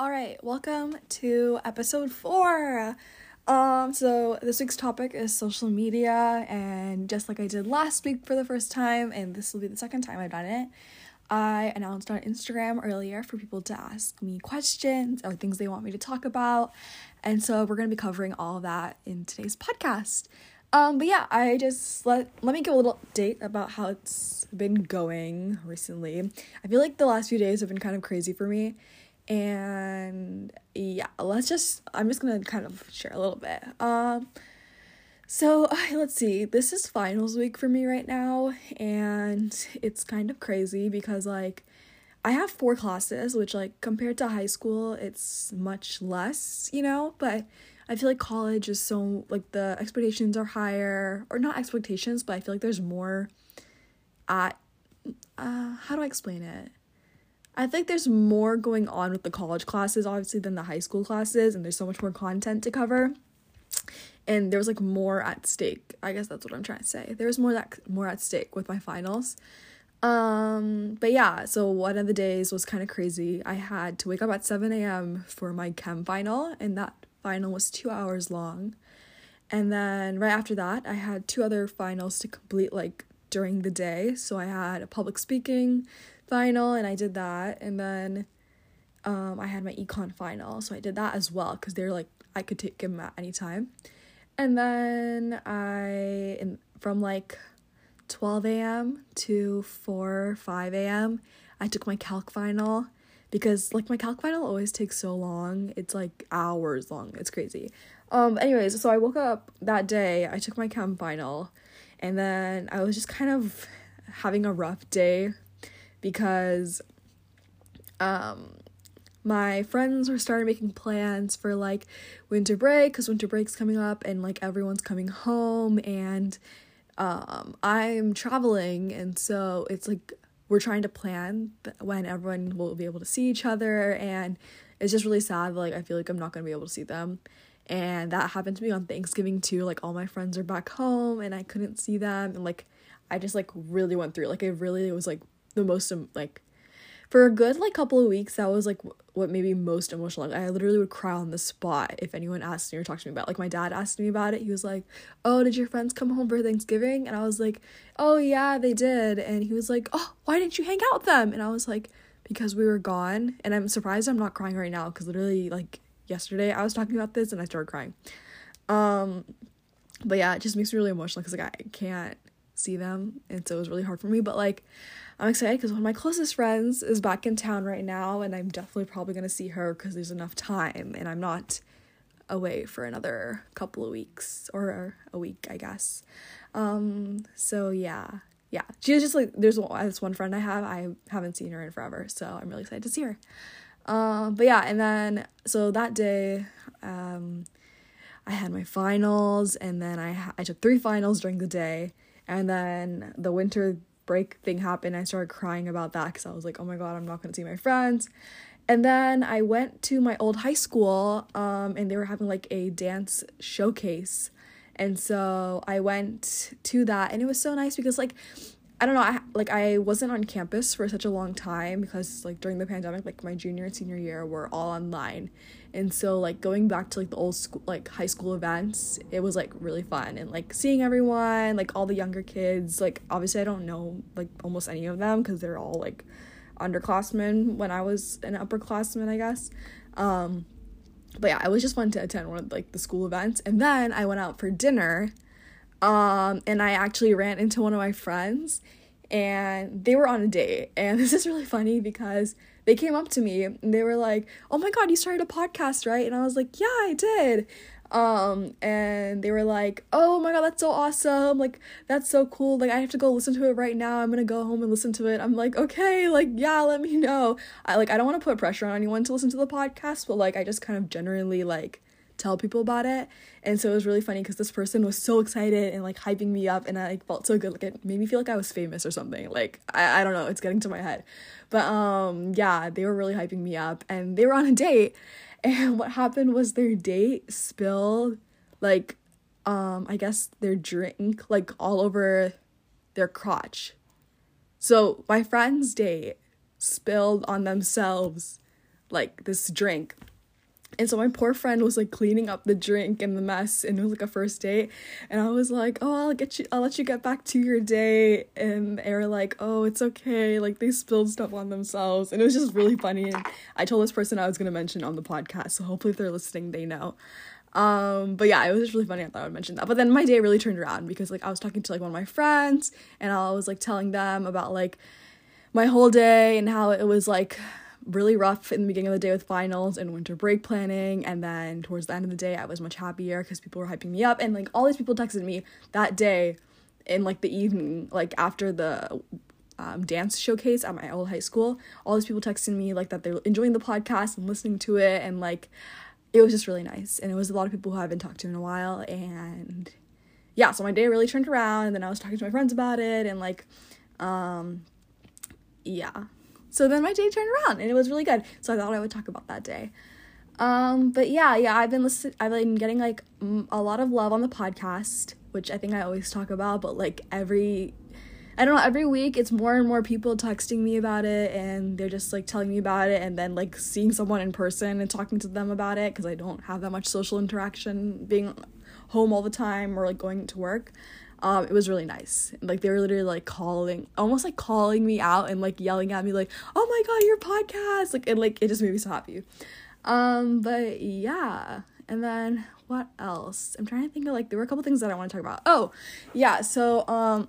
All right, welcome to episode four. Um, so this week's topic is social media, and just like I did last week for the first time, and this will be the second time I've done it, I announced on Instagram earlier for people to ask me questions or things they want me to talk about, and so we're gonna be covering all of that in today's podcast. Um, but yeah, I just let let me give a little update about how it's been going recently. I feel like the last few days have been kind of crazy for me. And yeah, let's just I'm just gonna kind of share a little bit. Um so let's see, this is finals week for me right now, and it's kind of crazy because like I have four classes, which like compared to high school, it's much less, you know, but I feel like college is so like the expectations are higher or not expectations, but I feel like there's more at uh how do I explain it? I think there's more going on with the college classes obviously than the high school classes and there's so much more content to cover. And there was like more at stake. I guess that's what I'm trying to say. There was more that more at stake with my finals. Um, but yeah, so one of the days was kind of crazy. I had to wake up at 7 a.m. for my chem final, and that final was two hours long. And then right after that, I had two other finals to complete like during the day. So I had a public speaking final and I did that. And then um, I had my econ final. So I did that as well because they're like, I could take them at any time. And then I, in, from like 12 a.m. to 4, 5 a.m., I took my calc final because like my calc final always takes so long. It's like hours long. It's crazy. Um anyways, so I woke up that day, I took my chem final, and then I was just kind of having a rough day because um my friends were starting making plans for like winter break cuz winter break's coming up and like everyone's coming home and um I'm traveling. And so it's like we're trying to plan when everyone will be able to see each other. And it's just really sad like i feel like i'm not going to be able to see them. And that happened to me on thanksgiving too like all my friends are back home and i couldn't see them. And like i just like really went through like it really was like the most like for a good like couple of weeks that was like what made me most emotional. Like, i literally would cry on the spot if anyone asked me or talked to me about it. like my dad asked me about it. He was like oh did your friends come home for thanksgiving? And i was like oh yeah they did. And he was like oh why didn't you hang out with them? And i was like because we were gone. And i'm surprised i'm not crying right now because literally like yesterday i was talking about this and i started crying. Um but yeah it just makes me really emotional because like i can't see them and so it was really hard for me but like I'm excited because one of my closest friends is back in town right now, and I'm definitely probably gonna see her because there's enough time, and I'm not away for another couple of weeks or a week, I guess. Um, so yeah, yeah, she was just like there's this one friend I have. I haven't seen her in forever, so I'm really excited to see her. Um, but yeah, and then so that day, um, I had my finals, and then I I took three finals during the day, and then the winter break thing happened. I started crying about that because I was like, oh my god, I'm not gonna see my friends. And then I went to my old high school, um, and they were having like a dance showcase. And so I went to that, and it was so nice because like I don't know, I like I wasn't on campus for such a long time because like during the pandemic, like my junior and senior year were all online. And so like going back to like the old school like high school events, it was like really fun and like seeing everyone, like all the younger kids, like obviously I don't know like almost any of them cuz they're all like underclassmen when I was an upperclassman, I guess. Um but yeah, it was just fun to attend one of like the school events. And then I went out for dinner um, and I actually ran into one of my friends and they were on a date. And this is really funny because they came up to me and they were like, "Oh my god, you started a podcast, right?" And I was like, "Yeah, I did." Um, and they were like, "Oh my god, that's so awesome! Like, that's so cool! Like, I have to go listen to it right now. I'm gonna go home and listen to it." I'm like, "Okay, like, yeah, let me know." I like, I don't want to put pressure on anyone to listen to the podcast, but like, I just kind of generally like tell people about it. And so it was really funny because this person was so excited and like hyping me up and I like felt so good. Like it made me feel like I was famous or something. Like I, I don't know, it's getting to my head. But um yeah, they were really hyping me up and they were on a date. And what happened was their date spilled like um I guess their drink like all over their crotch. So my friend's date spilled on themselves like this drink and so my poor friend was like cleaning up the drink and the mess and it was like a first date and I was like, "Oh, I'll get you I'll let you get back to your day." And they were like, "Oh, it's okay." Like they spilled stuff on themselves and it was just really funny and I told this person I was to mention on the podcast. So hopefully if they're listening, they know. Um, but yeah, it was just really funny. I thought I would mention that. But then my day really turned around because like I was talking to like one of my friends and I was like telling them about like my whole day and how it was like really rough in the beginning of the day with finals and winter break planning. And then towards the end of the day I was much happier because people were hyping me up. And like all these people texted me that day in like the evening like after the um, dance showcase at my old high school. All these people texted me like that they're enjoying the podcast and listening to it. And like it was just really nice. And it was a lot of people who I haven't talked to in a while. And yeah so my day really turned around. And then I was talking to my friends about it. And like um yeah so then my day turned around and it was really good. So I thought I would talk about that day. Um, but yeah, yeah, I've been listening. I've been getting like a lot of love on the podcast, which I think I always talk about. But like every, I don't know, every week it's more and more people texting me about it, and they're just like telling me about it, and then like seeing someone in person and talking to them about it because I don't have that much social interaction being home all the time or like going to work um, it was really nice. Like they were literally like calling, almost like calling me out and like yelling at me like, "Oh my god, your podcast!" Like and like it just made me so happy. Um, but yeah, and then what else? I'm trying to think of like there were a couple things that I want to talk about. Oh, yeah. So um,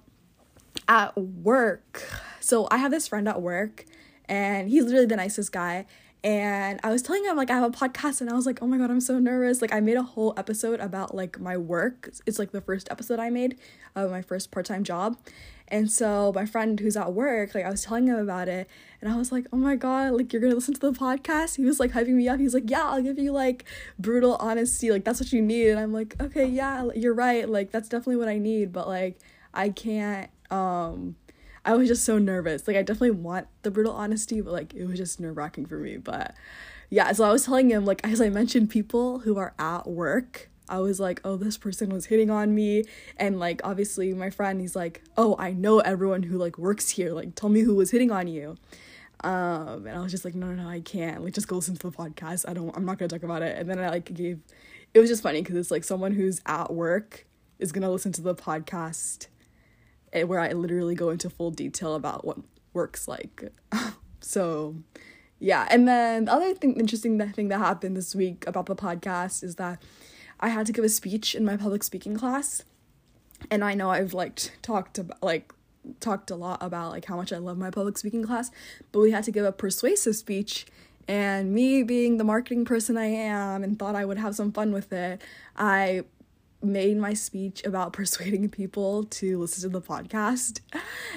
at work, so I have this friend at work, and he's literally the nicest guy and I was telling him like I have a podcast and I was like, "Oh my god, I'm so nervous." Like I made a whole episode about like my work. It's like the first episode I made of my first part-time job. And so my friend who's at work, like I was telling him about it and I was like, "Oh my god, like you're going to listen to the podcast?" He was like hyping me up. He's like, "Yeah, I'll give you like brutal honesty. Like that's what you need." And I'm like, "Okay, yeah, you're right. Like that's definitely what I need, but like I can't um I was just so nervous. Like I definitely want the brutal honesty, but like it was just nerve wracking for me. But yeah, so I was telling him like as I mentioned people who are at work, I was like, oh, this person was hitting on me, and like obviously my friend, he's like, oh, I know everyone who like works here. Like tell me who was hitting on you. Um, and I was just like, no, no, no, I can't. Like just go listen to the podcast. I don't. I'm not gonna talk about it. And then I like gave. It was just funny because it's like someone who's at work is gonna listen to the podcast Eh, where I literally go into full detail about what works like. so, yeah. And then the other thing, interesting thing that happened this week about the podcast is that I had to give a speech in my public speaking class. And I know I've like talked about like talked a lot about like how much I love my public speaking class, but we had to give a persuasive speech and me being the marketing person I am and thought I would have some fun with it, I made my speech about persuading people to listen to the podcast.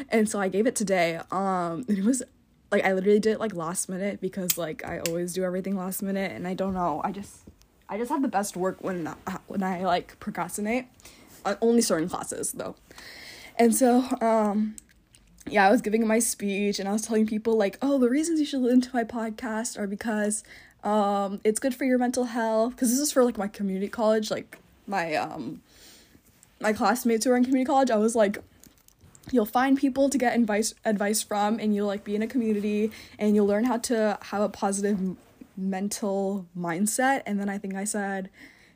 And so I gave it today. Um it was like I literally did it like last minute because like I always do everything last minute and I don't know. I just I just have the best work when when I like procrastinate. Uh, only certain classes though. And so um yeah, I was giving my speech and I was telling people like, "Oh, the reasons you should listen to my podcast are because um it's good for your mental health because this is for like my community college like my um my classmates who are in community college, I was like you'll find people to get advice advice from and you'll like be in a community and you'll learn how to have a positive mental mindset and then I think I said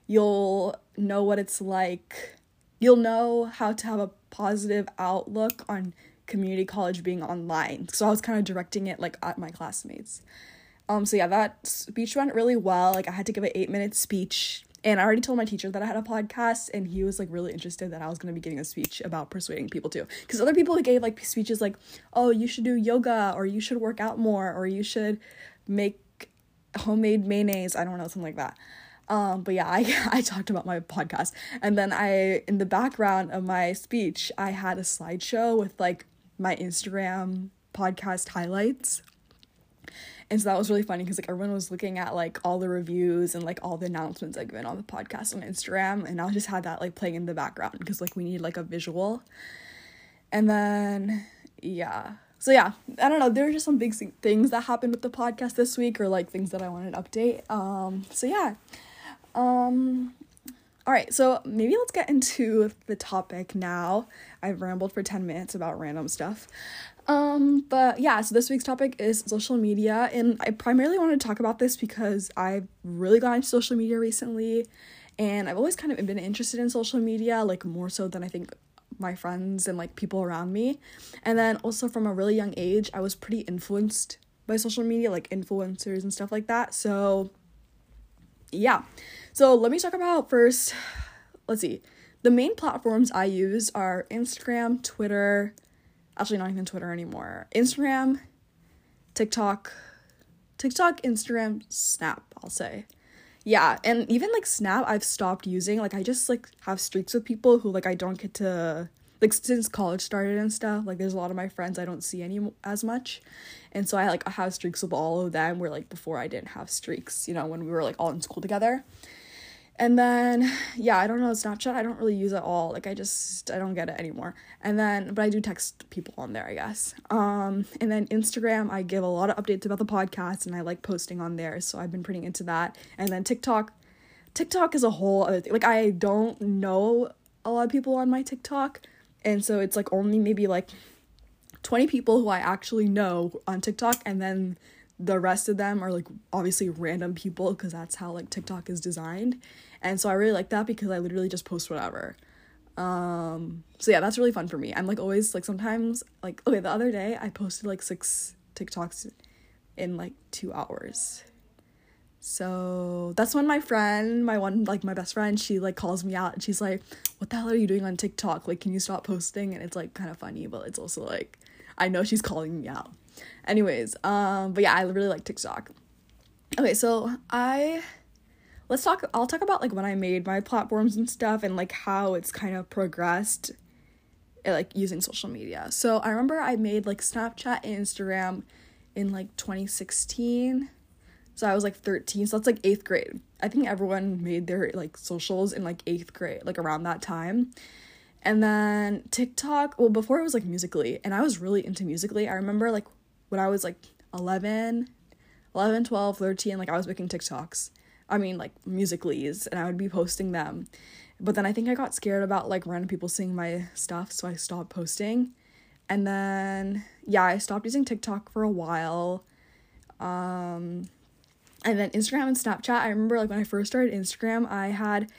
you'll know what it's like you'll know how to have a positive outlook on community college being online. So I was kind of directing it like at my classmates. Um so yeah, that speech went really well. Like I had to give an 8 minute speech and I already told my teacher that I had a podcast, and he was like really interested that I was gonna be giving a speech about persuading people too. Because other people gave like speeches like, oh, you should do yoga, or you should work out more, or you should make homemade mayonnaise. I don't know, something like that. Um, but yeah, I, I talked about my podcast. And then I, in the background of my speech, I had a slideshow with like my Instagram podcast highlights and so that was really funny because like everyone was looking at like all the reviews and like all the announcements I've given on the podcast on Instagram. And I just had that like playing in the background because like we need like a visual. And then yeah. So yeah, I don't know. There were just some big things that happened with the podcast this week, or like things that I wanted to update. Um, so yeah. Um, all right, so maybe let's get into the topic now. I've rambled for ten minutes about random stuff. Um, but yeah, so this week's topic is social media, and I primarily wanted to talk about this because I've really gotten into social media recently, and I've always kind of been interested in social media, like more so than I think my friends and like people around me. And then also from a really young age, I was pretty influenced by social media, like influencers and stuff like that. So yeah. So let me talk about first, let's see. The main platforms I use are Instagram, Twitter, actually not even Twitter anymore. Instagram, TikTok, TikTok, Instagram, Snap, I'll say. Yeah, and even like Snap I've stopped using. Like I just like have streaks with people who like I don't get to like since college started and stuff. Like there's a lot of my friends I don't see any as much. And so I like I have streaks with all of them where like before I didn't have streaks, you know, when we were like all in school together. And then, yeah, I don't know, Snapchat, I don't really use at all. Like, I just, I don't get it anymore. And then, but I do text people on there, I guess. Um, and then Instagram, I give a lot of updates about the podcast and I like posting on there. So I've been pretty into that. And then TikTok, TikTok is a whole other thing. Like, I don't know a lot of people on my TikTok. And so it's like only maybe like 20 people who I actually know on TikTok. And then the rest of them are like obviously random people because that's how like TikTok is designed. And so I really like that because I literally just post whatever. Um so yeah, that's really fun for me. I'm like always like sometimes like okay, the other day I posted like six TikToks in like 2 hours. So that's when my friend, my one like my best friend, she like calls me out and she's like, "What the hell are you doing on TikTok? Like can you stop posting?" And it's like kind of funny, but it's also like I know she's calling me out. Anyways, um but yeah, I really like TikTok. Okay, so I let's talk I'll talk about like when I made my platforms and stuff and like how it's kind of progressed eh, like using social media. So I remember I made like Snapchat and Instagram in like 2016. So I was like 13. So that's like 8th grade. I think everyone made their like socials in like 8th grade, like around that time. And then TikTok, well before it was like Musical.ly and I was really into Musical.ly. I remember like when I was like 11, 11, 12, 13, like I was making TikToks I mean, like Musical.lys, and I would be posting them. But then I think I got scared about like random people seeing my stuff, so I stopped posting. And then yeah, I stopped using TikTok for a while. Um and then Instagram and Snapchat. I remember like when I first started Instagram, I had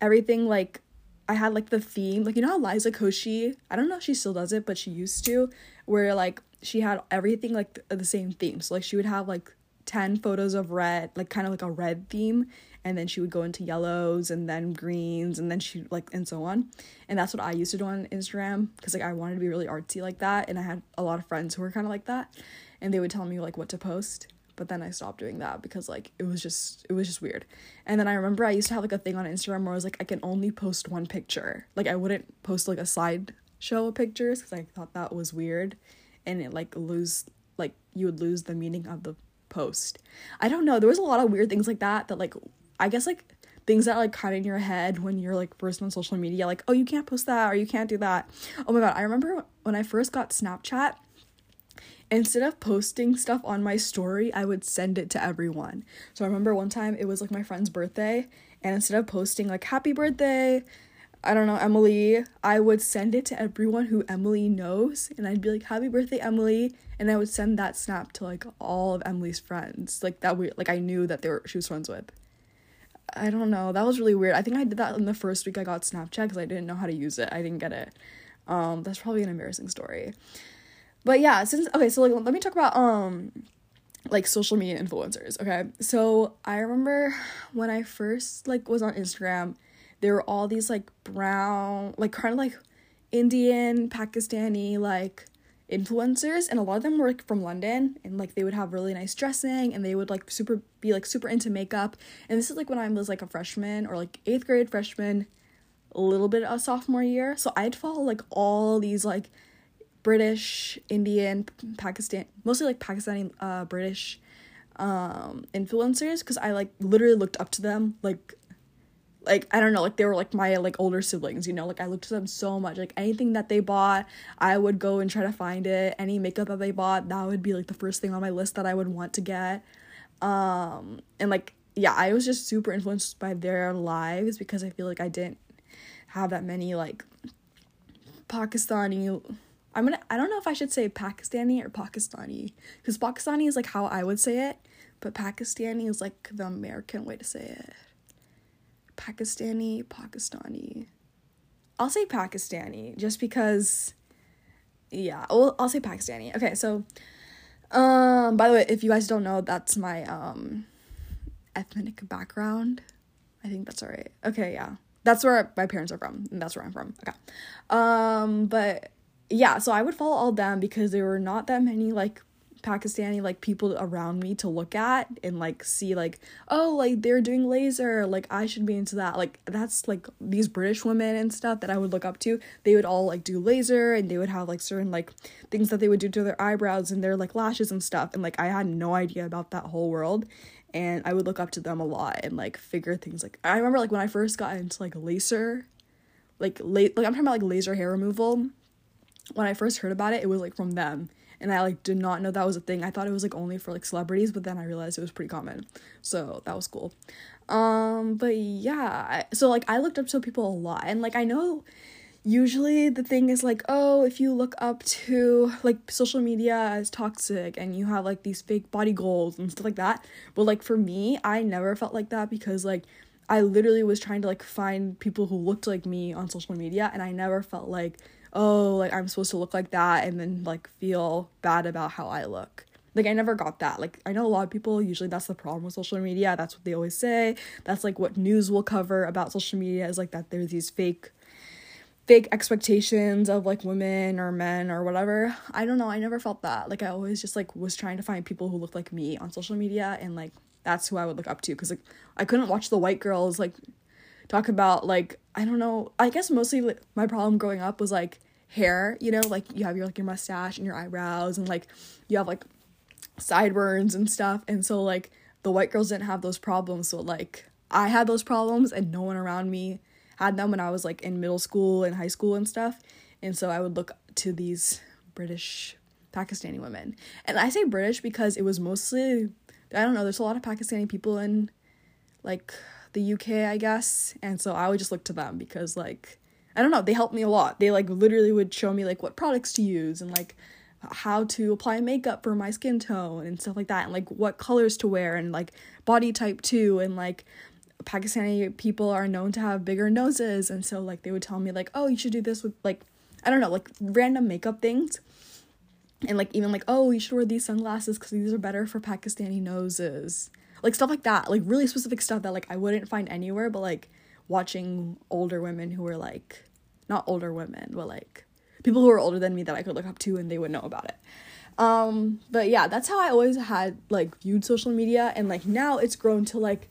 everything like I had like the theme, like you know how Liza Koshy, I don't know if she still does it, but she used to, where like she had everything like the same theme. So like she would have like 10 photos of red, like kind of like a red theme, and then she would go into yellows and then greens and then she like and so on. And that's what I used to do on Instagram because like I wanted to be really artsy like that and I had a lot of friends who were kind of like that and they would tell me like what to post. But then I stopped doing that because like it was just it was just weird. And then I remember I used to have like a thing on Instagram where I was like I can only post one picture. Like I wouldn't post like a slide show of pictures because I thought that was weird and it like lose like you would lose the meaning of the post. I don't know. There was a lot of weird things like that that like I guess like things that like kind of in your head when you're like first on social media like oh you can't post that or you can't do that. Oh my god, I remember when I first got Snapchat instead of posting stuff on my story, I would send it to everyone. So I remember one time it was like my friend's birthday and instead of posting like happy birthday I don't know, Emily, I would send it to everyone who Emily knows and I'd be like, Happy birthday, Emily. And I would send that snap to like all of Emily's friends. Like that we like I knew that they were she was friends with. I don't know. That was really weird. I think I did that in the first week I got Snapchat because I didn't know how to use it. I didn't get it. Um, that's probably an embarrassing story. But yeah, since okay, so like let me talk about um like social media influencers. Okay. So I remember when I first like was on Instagram there were all these like brown, like kind of like Indian, Pakistani, like influencers and a lot of them were like from London and like they would have really nice dressing and they would like super be like super into makeup. And this is like when I was like a freshman or like 8th grade freshman a little bit a sophomore year. So I'd follow like all these like British Indian Pakistan mostly like Pakistani uh British um influencers because I like literally looked up to them like like I don't know, like they were like my like older siblings, you know, like I looked to them so much. Like anything that they bought, I would go and try to find it. Any makeup that they bought, that would be like the first thing on my list that I would want to get. Um and like yeah, I was just super influenced by their lives because I feel like I didn't have that many like Pakistani I'm gonna I don't know if I should say Pakistani or Pakistani because Pakistani is like how I would say it, but Pakistani is like the American way to say it. Pakistani, Pakistani. I'll say Pakistani just because yeah, well, I'll say Pakistani. Okay, so um by the way, if you guys don't know, that's my um ethnic background. I think that's all right. Okay, yeah. That's where my parents are from, and that's where I'm from. Okay. Um but yeah, so I would follow all them because there were not that many like Pakistani like people around me to look at and like see like oh like they're doing laser like I should be into that. Like that's like these British women and stuff that I would look up to they would all like do laser and they would have like certain like things that they would do to their eyebrows and their like lashes and stuff. And like I had no idea about that whole world. And I would look up to them a lot and like figure things like I remember like when I first got into like laser like late like I'm talking about like laser hair removal. When I first heard about it it was like from them and I like did not know that was a thing. I thought it was like only for like celebrities, but then I realized it was pretty common. So that was cool. Um but yeah, so like I looked up to people a lot and like I know usually the thing is like oh if you look up to like social media as toxic and you have like these fake body goals and stuff like that but like for me i never felt like that because like i literally was trying to like find people who looked like me on social media and i never felt like oh, like I'm supposed to look like that and then like feel bad about how I look. Like I never got that. Like I know a lot of people usually that's the problem with social media. That's what they always say. That's like what news will cover about social media is like that there's these fake fake expectations of like women or men or whatever. I don't know. I never felt that. Like I always just like was trying to find people who looked like me on social media and like that's who I would look up to cuz like I couldn't watch the white girls like talk about like I don't know. I guess mostly like, my problem growing up was like hair, you know, like you have your like your mustache and your eyebrows and like you have like sideburns and stuff. And so like the white girls didn't have those problems. So like I had those problems and no one around me had them when I was like in middle school and high school and stuff. And so I would look to these British Pakistani women. And I say British because it was mostly I don't know, there's a lot of Pakistani people in like the UK, I guess. And so I would just look to them because like I don't know, they helped me a lot. They like literally would show me like what products to use and like how to apply makeup for my skin tone and stuff like that and like what colors to wear and like body type too and like Pakistani people are known to have bigger noses and so like they would tell me like oh you should do this with like I don't know like random makeup things and like even like oh you should wear these sunglasses because these are better for Pakistani noses like stuff like that like really specific stuff that like i wouldn't find anywhere but like watching older women who were like not older women but like people who are older than me that i could look up to and they would know about it. Um but yeah that's how i always had like viewed social media and like now it's grown to like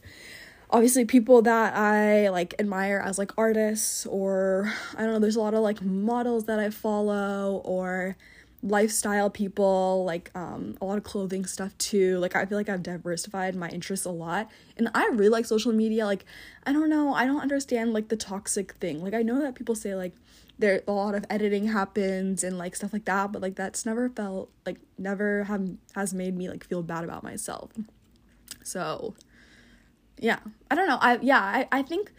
obviously people that I like admire as like artists or I don't know there's a lot of like models that I follow or lifestyle people, like um, a lot of clothing stuff too. Like I feel like I've diversified my interests a lot. And I really like social media. Like I don't know, I don't understand like the toxic thing. Like I know that people say like there a lot of editing happens and like stuff like that, but like that's never felt like never have has made me like feel bad about myself. So yeah. I don't know. I yeah, I, I think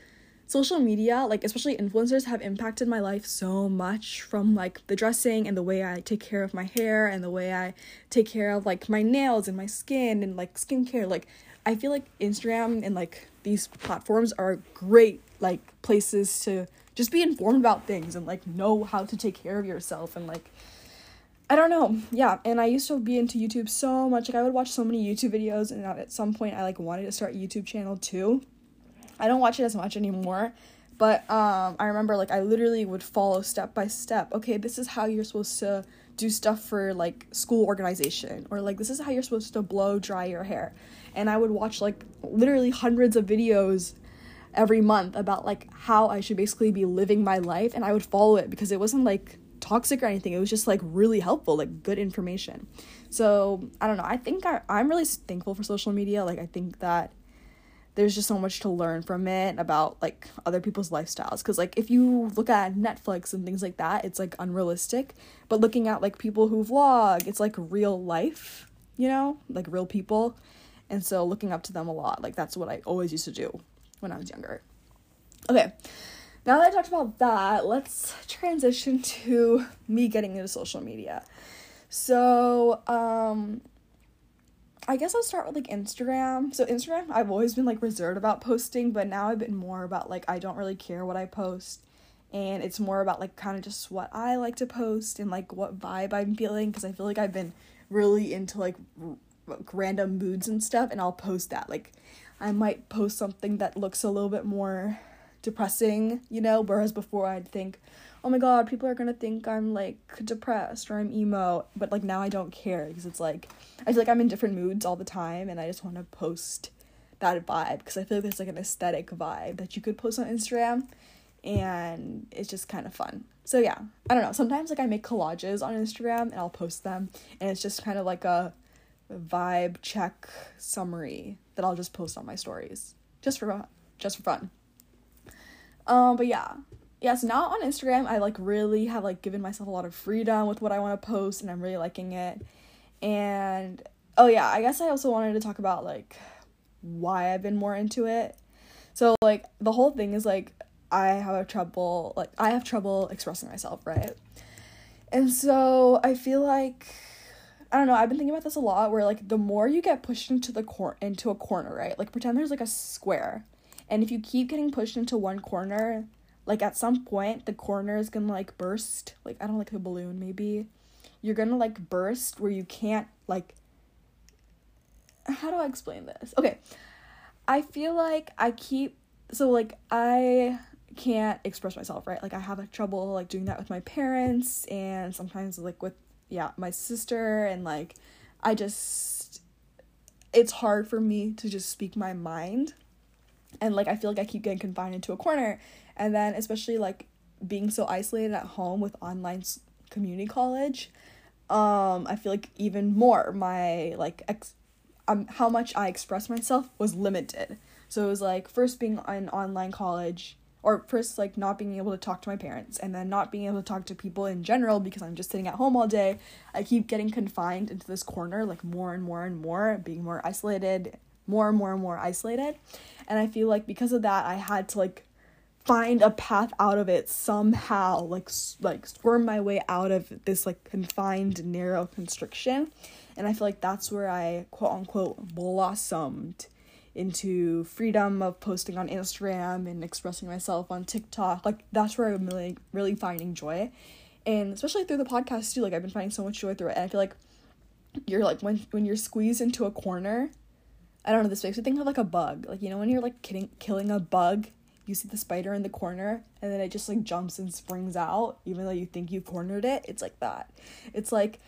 social media, like especially influencers, have impacted my life so much from like the dressing and the way I take care of my hair and the way I take care of like my nails and my skin and like skincare. Like I feel like Instagram and like these platforms are great like places to just be informed about things and like know how to take care of yourself and like I don't know. Yeah, and I used to be into YouTube so much. Like I would watch so many YouTube videos and at some point I like wanted to start a YouTube channel too. I don't watch it as much anymore. But um, I remember like I literally would follow step by step. Okay, this is how you're supposed to do stuff for like school organization, or like this is how you're supposed to blow dry your hair. And I would watch like literally hundreds of videos every month about like how I should basically be living my life, and I would follow it because it wasn't like toxic or anything. It was just like really helpful, like good information. So I don't know. I think I, I'm really thankful for social media. Like I think that there's just so much to learn from it about like other people's lifestyles. Because like if you look at netflix and things like that it's like unrealistic. But looking at like people who vlog it's like real life you know? Like real people. And so looking up to them a lot like that's what i always used to do when i was younger. Okay. Now that I talked about that, let's transition to me getting into social media. So, um, I guess I'll start with like Instagram. So Instagram, I've always been like reserved about posting, but now I've been more about like I don't really care what I post and it's more about like kind of just what I like to post and like what vibe I'm feeling because I feel like I've been really into like r- random moods and stuff and I'll post that like I might post something that looks a little bit more depressing, you know, whereas before I'd think, "Oh my god, people are to think I'm like depressed or I'm emo." But like now I don't care because it's like I feel like I'm in different moods all the time and I just want to post that vibe because I feel like there's like an aesthetic vibe that you could post on Instagram and it's just kind of fun. So yeah, I don't know. Sometimes like I make collages on Instagram and I'll post them and it's just kind of like a vibe check summary that I'll just post on my stories just for just for fun. Um but yeah. Yeah, so now on Instagram I like really have like given myself a lot of freedom with what I want to post and I'm really liking it. And oh yeah, I guess I also wanted to talk about like why I've been more into it. So like the whole thing is like I have a trouble like I have trouble expressing myself, right? And so I feel like I don't know, I've been thinking about this a lot where like the more you get pushed into the cor- into a corner, right? Like pretend there's like a square. And if you keep getting pushed into one corner, like at some point the corner is to like burst. Like I don't like a balloon maybe. You're to like burst where you can't like how do I explain this? Okay. I feel like I keep so like I can't express myself, right? Like I have like trouble like doing that with my parents and sometimes like with yeah, my sister and like I just it's hard for me to just speak my mind. And like I feel like I keep getting confined into a corner and then especially like being so isolated at home with online community college, um I feel like even more my like ex- um how much I express myself was limited. So it was like first being in online college or first like not being able to talk to my parents and then not being able to talk to people in general because I'm just sitting at home all day. I keep getting confined into this corner like more and more and more, being more isolated, more and more and more isolated. And I feel like because of that I had to like find a path out of it somehow, like like squirm my way out of this like confined narrow constriction. And I feel like that's where I quote unquote blossomed into freedom of posting on Instagram and expressing myself on TikTok. Like that's where I'm really really finding joy. And especially through the podcast too, like I've been finding so much joy through it. And I feel like you're like when when you're squeezed into a corner, I don't know, this makes me think of like a bug. Like you know when you're like kidding, killing a bug, you see the spider in the corner and then it just like jumps and springs out even though you think you cornered it. It's like that. It's like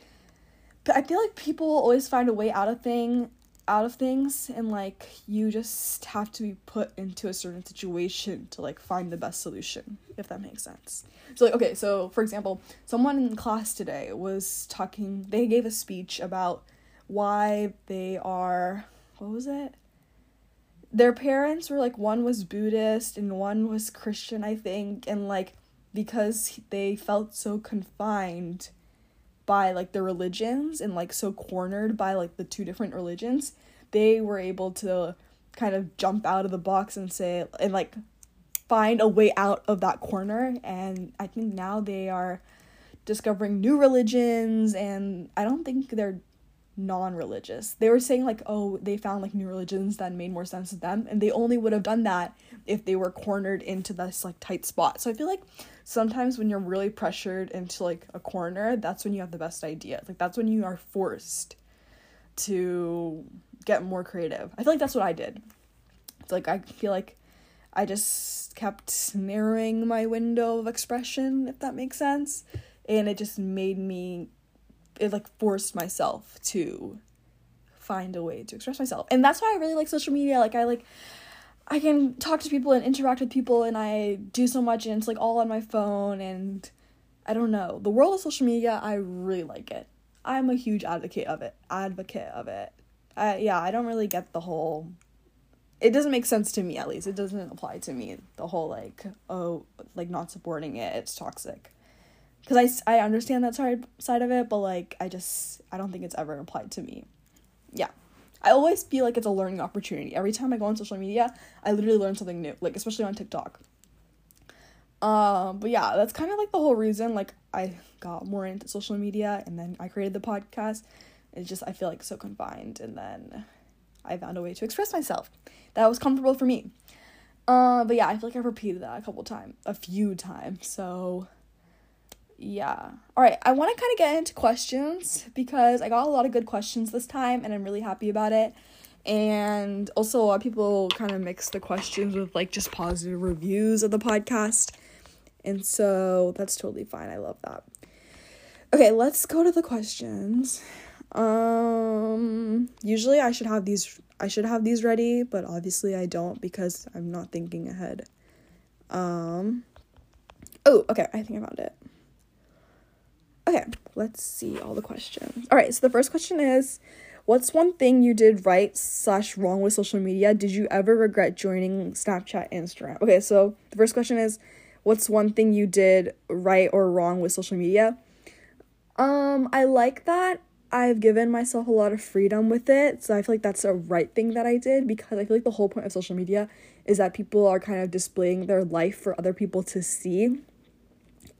but I feel like people always find a way out of thing out of things and like you just have to be put into a certain situation to like find the best solution if that makes sense so like okay so for example someone in class today was talking they gave a speech about why they are what was it their parents were like one was buddhist and one was christian i think and like because they felt so confined by like the religions and like so cornered by like the two different religions they were able to kind of jump out of the box and say and like find a way out of that corner. And i think now they are discovering new religions and i don't think they're non-religious. They were saying like oh they found like new religions that made more sense to them and they only would have done that if they were cornered into this like tight spot. So i feel like sometimes when you're really pressured into like a corner that's when you have the best ideas like that's when you are forced to get more creative. I feel like that's what i did. It's like i feel like i just kept narrowing my window of expression if that makes sense and it just made me it like forced myself to find a way to express myself and that's why i really like social media like i like I can talk to people and interact with people and I do so much and it's like all on my phone and I don't know. The world of social media, I really like it. I'm a huge advocate of it. Advocate of it. I yeah, I don't really get the whole it doesn't make sense to me at least. It doesn't apply to me the whole like oh like not supporting it, it's toxic. Cuz I I understand that side side of it, but like I just I don't think it's ever applied to me. Yeah. I always feel like it's a learning opportunity. Every time I go on social media, I literally learn something new, like especially on TikTok. Um, but yeah, that's kind of like the whole reason like I got more into social media and then I created the podcast. It's just I feel like so confined and then I found a way to express myself that was comfortable for me. Uh, but yeah, I feel like I've repeated that a couple times, a few times. So yeah. All right, I want to kind of get into questions because I got a lot of good questions this time and I'm really happy about it. And also, a lot of people kind of mix the questions with like just positive reviews of the podcast. And so that's totally fine. I love that. Okay, let's go to the questions. Um usually I should have these I should have these ready, but obviously I don't because I'm not thinking ahead. Um Oh, okay, I think I found it. Okay, let's see all the questions. All right, so the first question is What's one thing you did right slash wrong with social media? Did you ever regret joining Snapchat, Instagram? Okay, so the first question is What's one thing you did right or wrong with social media? Um, I like that I've given myself a lot of freedom with it. So I feel like that's a right thing that I did because I feel like the whole point of social media is that people are kind of displaying their life for other people to see.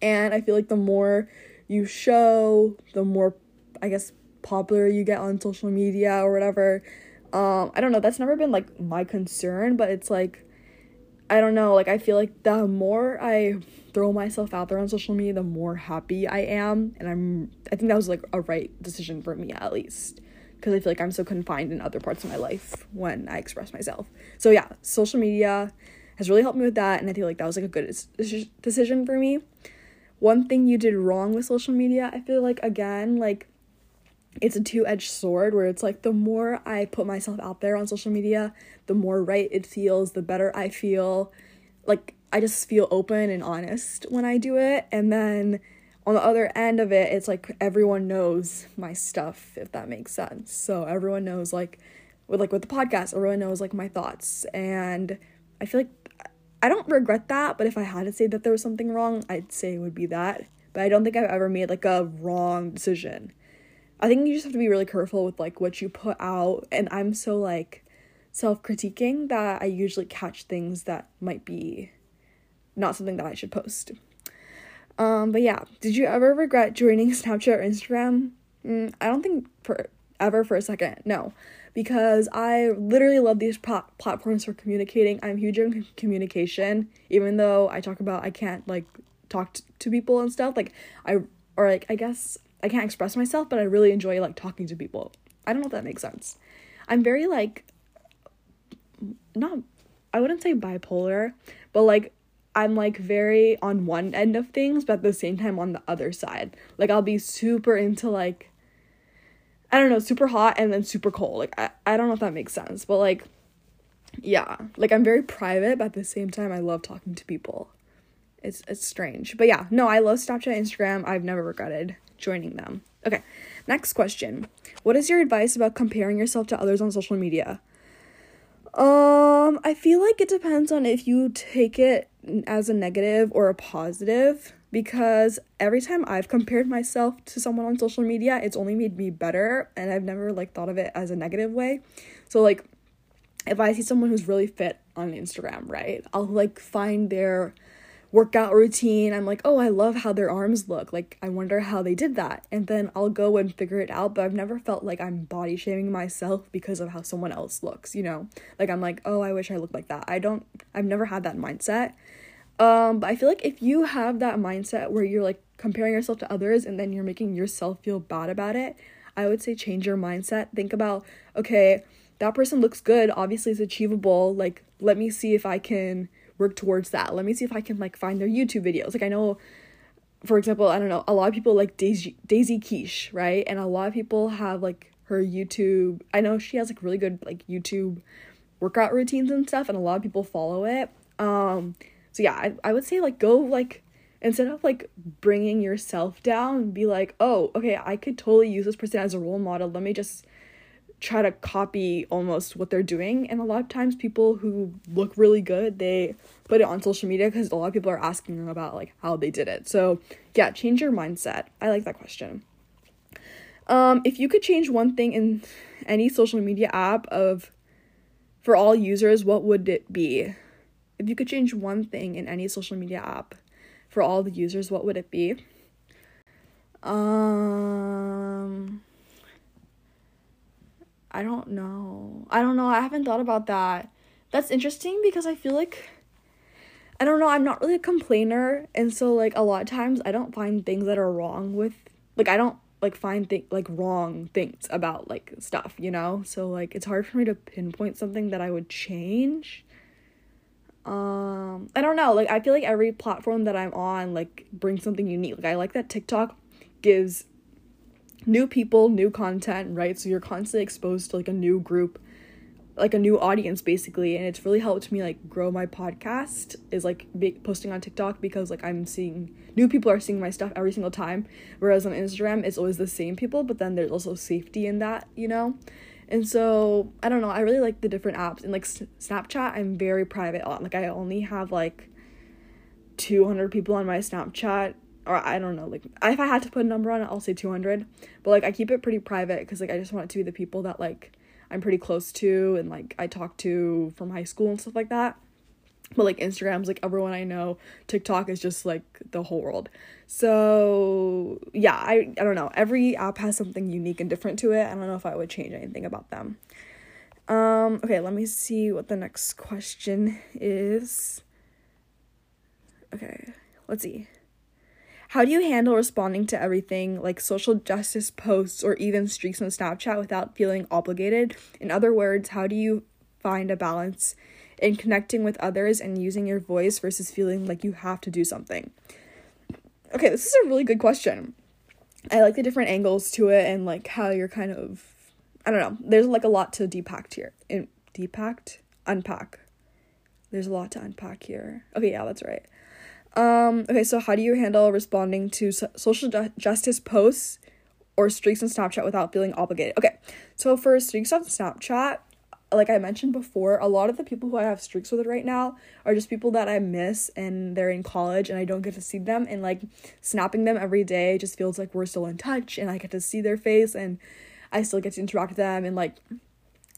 And I feel like the more you show, the more I guess popular you get on social media or whatever. Um, I don't know, that's never been like my concern, but it's like I don't know, like I feel like the more I throw myself out there on social media, the more happy I am. And I'm, I think that was like a right decision for me at least. Because I feel like I'm so confined in other parts of my life when I express myself. So yeah, social media has really helped me with that. And I feel like that was like a good decision for me. One thing you did wrong with social media, I feel like again, like it's a two-edged sword where it's like the more I put myself out there on social media, the more right it feels, the better I feel. Like I just feel open and honest when I do it. And then on the other end of it, it's like everyone knows my stuff, if that makes sense. So everyone knows like with like with the podcast, everyone knows like my thoughts. And I feel like I don't regret that, but if I had to say that there was something wrong, I'd say it would be that. But I don't think I've ever made like a wrong decision. I think you just have to be really careful with like what you put out. And I'm so like self critiquing that I usually catch things that might be not something that I should post. Um, but yeah, did you ever regret joining Snapchat or Instagram? Mm, I don't think for ever for a second. No, because I literally love these pro- platforms for communicating. I'm huge in communication, even though I talk about I can't like talk t- to people and stuff. Like I or like I guess I can't express myself, but I really enjoy like talking to people. I don't know if that makes sense. I'm very like not I wouldn't say bipolar, but like I'm like very on one end of things, but at the same time on the other side. Like I'll be super into like I don't know, super hot and then super cold. Like I, I don't know if that makes sense, but like yeah, like I'm very private, but at the same time I love talking to people. It's it's strange. But yeah, no, I love Snapchat Instagram. I've never regretted joining them. Okay. Next question. What is your advice about comparing yourself to others on social media? Um, I feel like it depends on if you take it as a negative or a positive because every time I've compared myself to someone on social media, it's only made me better and I've never like thought of it as a negative way. So like if I see someone who's really fit on Instagram, right? I'll like find their workout routine. I'm like, oh, I love how their arms look. Like, I wonder how they did that. And then I'll go and figure it out. But I've never felt like I'm body shaming myself because of how someone else looks, you know? Like, I'm like, oh, I wish I looked like that. I don't, I've never had that mindset. Um, but I feel like if you have that mindset where you're like comparing yourself to others and then you're making yourself feel bad about it, I would say change your mindset. Think about, okay, that person looks good. Obviously, it's achievable. Like, let me see if I can work towards that. Let me see if I can like find their YouTube videos. Like I know for example, I don't know, a lot of people like Daisy Daisy Keech, right? And a lot of people have like her YouTube. I know she has like really good like YouTube workout routines and stuff and a lot of people follow it. Um so yeah, I, I would say like go like instead of like bringing yourself down, be like, "Oh, okay, I could totally use this person as a role model. Let me just try to copy almost what they're doing. And a lot of times people who look really good they put it on social media because a lot of people are asking them about like how they did it. So yeah change your mindset. I like that question. Um if you could change one thing in any social media app of for all users what would it be if you could change one thing in any social media app for all the users, what would it be? Um I don't know. I don't know. I haven't thought about that. That's interesting because I feel like I don't know, I'm not really a complainer and so like a lot of times I don't find things that are wrong with like I don't like find th- like wrong things about like stuff, you know? So like it's hard for me to pinpoint something that I would change. Um I don't know, like I feel like every platform that I'm on like brings something unique. Like I like that TikTok gives new people, new content, right? So you're constantly exposed to like a new group, like a new audience basically, and it's really helped me like grow my podcast is like be- posting on TikTok because like I'm seeing new people are seeing my stuff every single time, whereas on Instagram it's always the same people, but then there's also safety in that, you know. And so, I don't know, I really like the different apps. And like S- Snapchat, I'm very private. Like I only have like 200 people on my Snapchat or I don't know, like if I had to put a number on it, I'll say 200. But like I keep it pretty private because like I just want it to be the people that like I'm pretty close to and like I talk to from high school and stuff like that. But like Instagram's like everyone I know. TikTok is just like the whole world. So yeah, I I don't know. Every app has something unique and different to it. I don't know if I would change anything about them. Um, okay, let me see what the next question is. Okay, let's see. How do you handle responding to everything like social justice posts or even streaks on Snapchat without feeling obligated? In other words, how do you find a balance in connecting with others and using your voice versus feeling like you have to do something? Okay, this is a really good question. I like the different angles to it and like how you're kind of I don't know. There's like a lot to depack here. In depacked? Unpack. There's a lot to unpack here. Okay, yeah, that's right. Um, okay, so how do you handle responding to so- social ju- justice posts or streaks on Snapchat without feeling obligated? Okay, so for streaks on Snapchat, like I mentioned before, a lot of the people who I have streaks with right now are just people that I miss and they're in college and I don't get to see them and like snapping them every day just feels like we're still in touch and I get to see their face and I still get to interact with them and like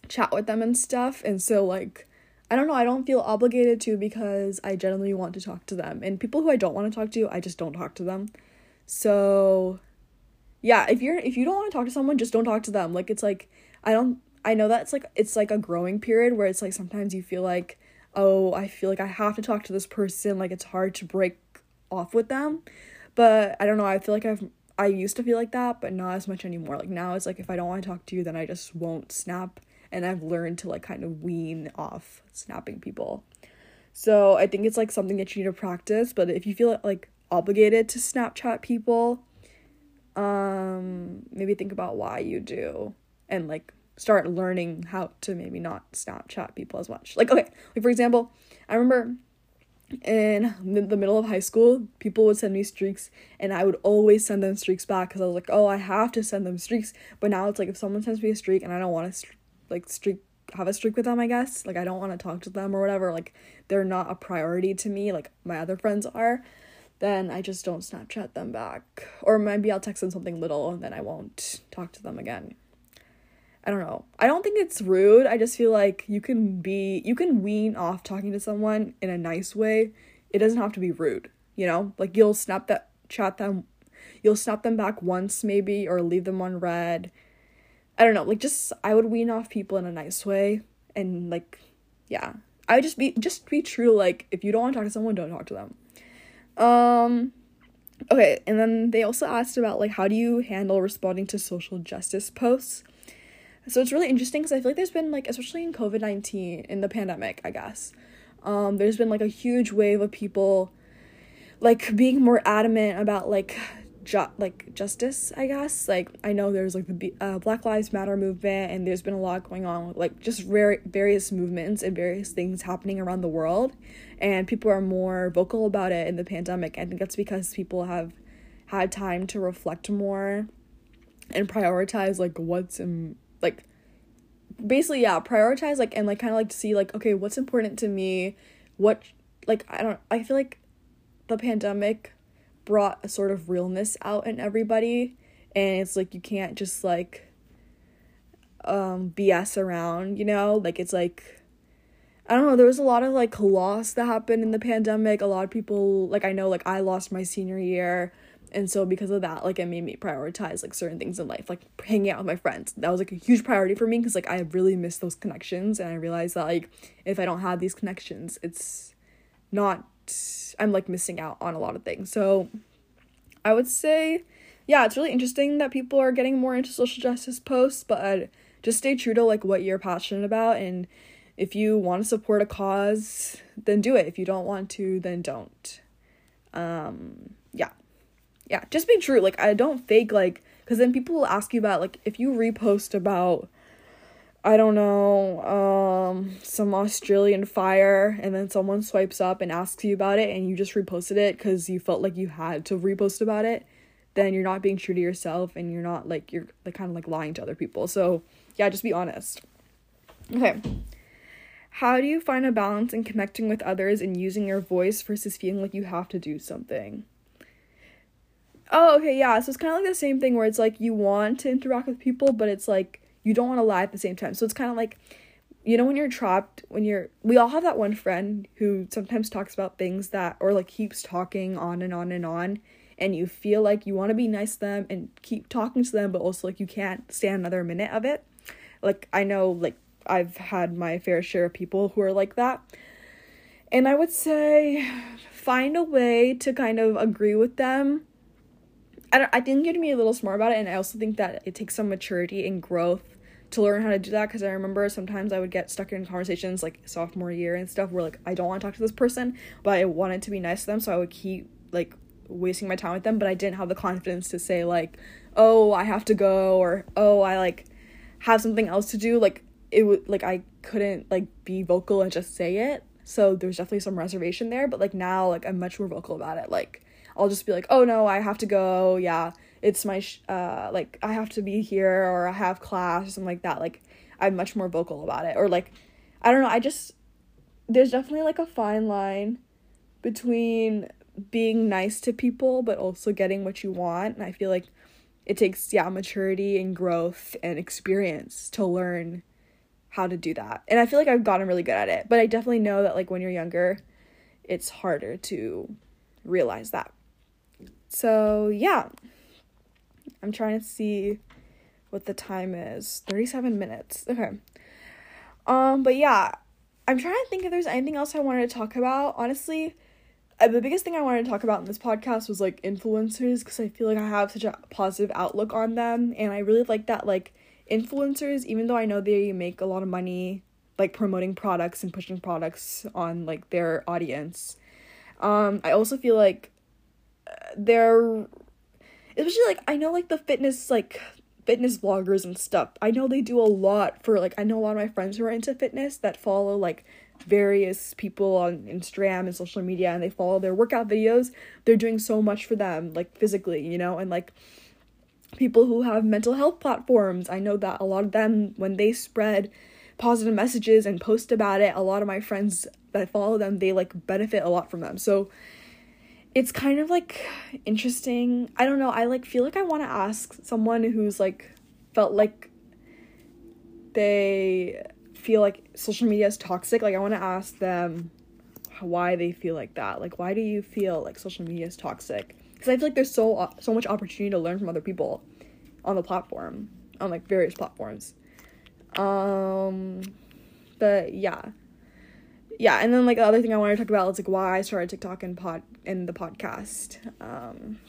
chat with them and stuff. And so like I don't know, I don't feel obligated to because I generally want to talk to them. And people who I don't want to talk to, I just don't talk to them. So yeah, if you're if you don't want to talk to someone, just don't talk to them. Like it's like I don't I know that's like it's like a growing period where it's like sometimes you feel like, "Oh, I feel like I have to talk to this person, like it's hard to break off with them." But I don't know, I feel like I've I used to feel like that, but not as much anymore. Like now it's like if I don't want to talk to you, then I just won't snap and I've learned to like kind of wean off snapping people. So I think it's like something that you need to practice, but if you feel like obligated to Snapchat people, um maybe think about why you do and like start learning how to maybe not Snapchat people as much. Like okay, like for example, I remember in the middle of high school, people would send me streaks, and I would always send them streaks back because I was like, oh, I have to send them streaks. But now it's like if someone sends me a streak and I don't want to like streak have a streak with them, I guess. Like I don't want to talk to them or whatever. Like they're not a priority to me like my other friends are. Then I just don't Snapchat them back. Or maybe I'll text them something little and then I won't talk to them again. I don't know. I don't think it's rude. I just feel like you can be you can wean off talking to someone in a nice way. It doesn't have to be rude, you know? Like you'll snap that chat them you'll snap them back once maybe or leave them on read I don't know, like just I would wean off people in a nice way and like yeah. I would just be just be true like if you don't want to talk to someone, don't talk to them. Um okay, and then they also asked about like how do you handle responding to social justice posts? So it's really interesting because I feel like there's been like especially in COVID-19 in the pandemic, I guess. Um there's been like a huge wave of people like being more adamant about like ju- like justice i guess like i know there's like the uh, black lives matter movement and there's been a lot going on with like just rare various movements and various things happening around the world and people are more vocal about it in the pandemic i think that's because people have had time to reflect more and prioritize like what's in like basically yeah prioritize like and like kind of like see like okay what's important to me what like i don't i feel like the pandemic brought a sort of realness out in everybody and it's like you can't just like um BS around, you know? Like it's like I don't know, there was a lot of like loss that happened in the pandemic. A lot of people like I know like I lost my senior year and so because of that like it made me prioritize like certain things in life like hanging out with my friends. That was like a huge priority for me because like i really miss those connections and i realized that like if i don't have these connections it's not i'm like missing out on a lot of things. So i would say yeah it's really interesting that people are getting more into social justice posts but just stay true to like what you're passionate about. And if you want to support a cause then do it. If you don't want to then don't. Um yeah just be true. Like I don't fake like because then people will ask you about like if you repost about I don't know, um, some Australian fire, and then someone swipes up and asks you about it, and you just reposted it because you felt like you had to repost about it, then you're not being true to yourself, and you're not like you're like kind of like lying to other people. So yeah, just be honest. Okay. How do you find a balance in connecting with others and using your voice versus feeling like you have to do something? Oh, okay, yeah. So it's kind of like the same thing where it's like you want to interact with people, but it's like you don't want to lie at the same time. So it's kind of like, you know, when you're trapped, when you're, we all have that one friend who sometimes talks about things that, or like keeps talking on and on and on, and you feel like you want to be nice to them and keep talking to them, but also like you can't stand another minute of it. Like, I know, like, I've had my fair share of people who are like that. And I would say find a way to kind of agree with them I don't, I think you have to be a little smart about it, and I also think that it takes some maturity and growth to learn how to do that. Because I remember sometimes I would get stuck in conversations like sophomore year and stuff where like I don't want to talk to this person, but I wanted to be nice to them, so I would keep like wasting my time with them, but I didn't have the confidence to say like, oh, I have to go, or oh, I like have something else to do. Like it would like I couldn't like be vocal and just say it. So there's definitely some reservation there, but like now like I'm much more vocal about it. Like I'll just be like, "Oh no, I have to go. Yeah, it's my sh- uh like I have to be here or I have class or something like that." Like I'm much more vocal about it. Or like I don't know, I just there's definitely like a fine line between being nice to people but also getting what you want. And I feel like it takes yeah, maturity and growth and experience to learn how to do that. And I feel like I've gotten really good at it. But I definitely know that like when you're younger, it's harder to realize that. So, yeah. I'm trying to see what the time is. 37 minutes. Okay. Um, but yeah, I'm trying to think if there's anything else I wanted to talk about. Honestly, uh, the biggest thing I wanted to talk about in this podcast was like influencers because I feel like I have such a positive outlook on them and I really like that like influencers even though I know they make a lot of money like promoting products and pushing products on like their audience. Um I also feel like they're especially like I know like the fitness like fitness vloggers and stuff. I know they do a lot for like I know a lot of my friends who are into fitness that follow like various people on Instagram and social media and they follow their workout videos. They're doing so much for them like physically, you know, and like people who have mental health platforms. I know that a lot of them when they spread positive messages and post about it, a lot of my friends that follow them, they like benefit a lot from them. So it's kind of like interesting. I don't know. I like feel like I want to ask someone who's like felt like they feel like social media is toxic. Like I want to ask them why they feel like that. Like why do you feel like social media is toxic? Cuz I feel like there's so so much opportunity to learn from other people on the platform, on like various platforms. Um but yeah yeah, and then like the other thing I wanted to talk about is like why I started TikTok and pod in the podcast. Um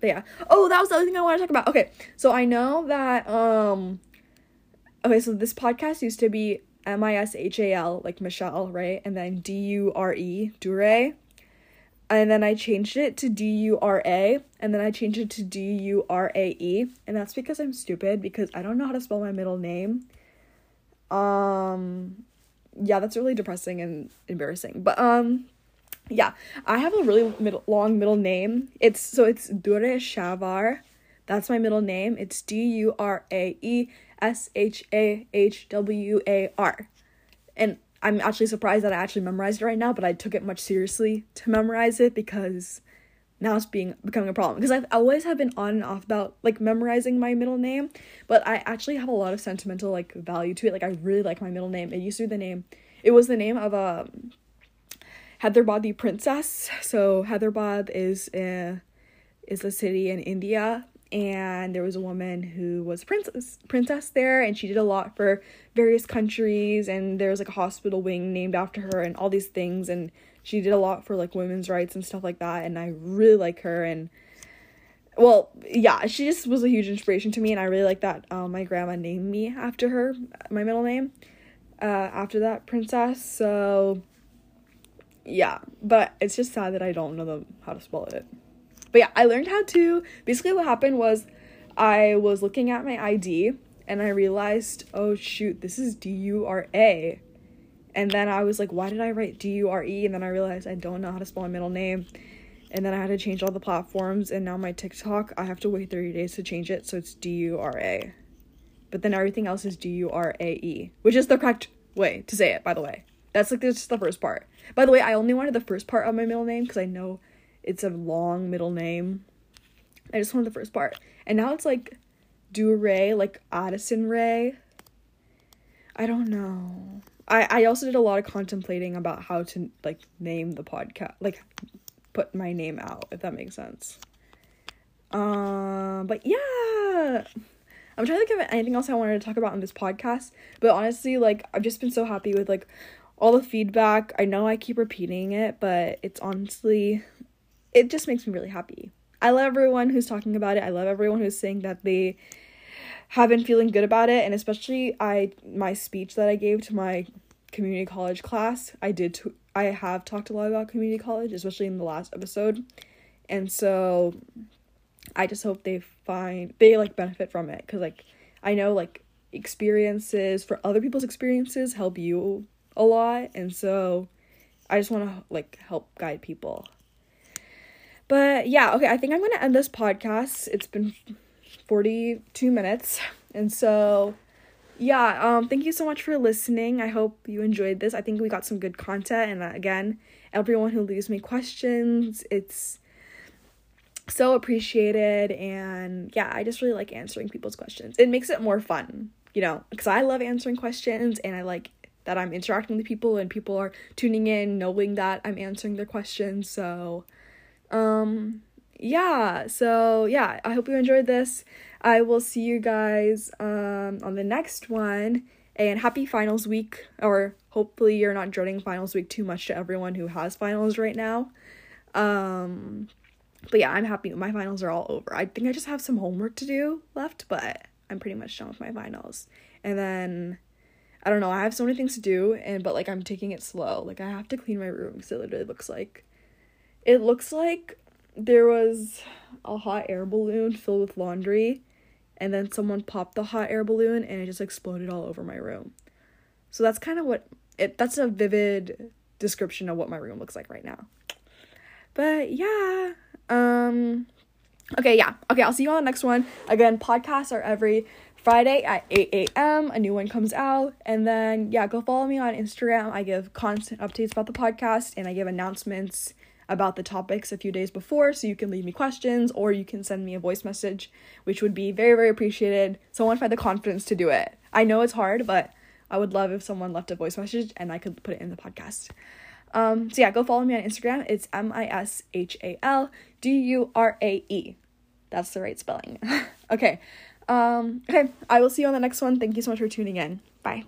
but yeah. Oh, that was the other thing I wanted to talk about. Okay. So I know that um okay, so this podcast used to be M I S H A L, like Michelle, right? And then D U R E, Dure. And then I changed it to D U R A, and then I changed it to D U R A E, and that's because I'm stupid because I don't know how to spell my middle name. Um yeah, that's really depressing and embarrassing. But um yeah, I have a really middle, long middle name. It's so it's Durae Shahwar. That's my middle name. It's D U R A E S H A H W A R. And I'm actually surprised that I actually memorized it right now, but I took it much seriously to memorize it because now it's being becoming a problem because I've always have been on and off about like memorizing my middle name, but I actually have a lot of sentimental like value to it. Like I really like my middle name. It used to be the name it was the name of um, a Hyderabad the princess. So Hyderabad is a is a city in India and there was a woman who was princess princess there and she did a lot for various countries and there was like a hospital wing named after her and all these things and she did a lot for like women's rights and stuff like that and I really like her and well yeah she just was a huge inspiration to me and I really like that um, my grandma named me after her my middle name uh, after that princess so yeah but it's just sad that I don't know how to spell it but yeah, I learned how to. Basically, what happened was I was looking at my ID and I realized, oh shoot, this is D U R A. And then I was like, why did I write D U R E? And then I realized I don't know how to spell my middle name. And then I had to change all the platforms. And now my TikTok, I have to wait 30 days to change it. So it's D U R A. But then everything else is D U R A E, which is the correct way to say it, by the way. That's like just the first part. By the way, I only wanted the first part of my middle name because I know it's a long middle name. I just wanted the first part. And now it's like Ray, like Addison Rae. I don't know. I, I also did a lot of contemplating about how to like name the podcast like put my name out, if that makes sense. Um but yeah. I'm trying to think of anything else I wanted to talk about on this podcast. But honestly, like I've just been so happy with like all the feedback. I know I keep repeating it, but it's honestly it just makes me really happy. I love everyone who's talking about it. I love everyone who's saying that they have been feeling good about it and especially I my speech that I gave to my community college class, I did t- I have talked a lot about community college, especially in the last episode. And so I just hope they find they like benefit from it cuz like I know like experiences for other people's experiences help you a lot and so I just want to like help guide people but yeah, okay, I think I'm going to end this podcast. It's been 42 minutes. And so yeah, um thank you so much for listening. I hope you enjoyed this. I think we got some good content and uh, again, everyone who leaves me questions, it's so appreciated and yeah, I just really like answering people's questions. It makes it more fun, you know, because I love answering questions and I like that I'm interacting with people and people are tuning in knowing that I'm answering their questions. So, um yeah so yeah i hope you enjoyed this. I will see you guys um on the next one and happy finals week or hopefully you're not dreading finals week too much to everyone who has finals right now. Um but yeah i'm happy my finals are all over. I think i just have some homework to do left but i'm pretty much done with my finals. And then i don't know i have so many things to do and but like i'm taking it slow. Like i have to clean my room because it literally looks like it looks like there was a hot air balloon filled with laundry, and then someone popped the hot air balloon and it just exploded all over my room. So that's kind of what it that's a vivid description of what my room looks like right now. But yeah, um okay, yeah. Okay, I'll see you on the next one. Again, podcasts are every Friday at 8 a.m. A new one comes out. And then, yeah, go follow me on Instagram. I give constant updates about the podcast and I give announcements about the topics a few days before so you can leave me questions or you can send me a voice message, which would be very, very appreciated. Someone find the confidence to do it. I know it's hard, but I would love if someone left a voice message and I could put it in the podcast. Um, so yeah, go follow me on Instagram. It's M I S H A L D U R A E. That's the right spelling. okay. Um, okay, I will see you on the next one. Thank you so much for tuning in. Bye.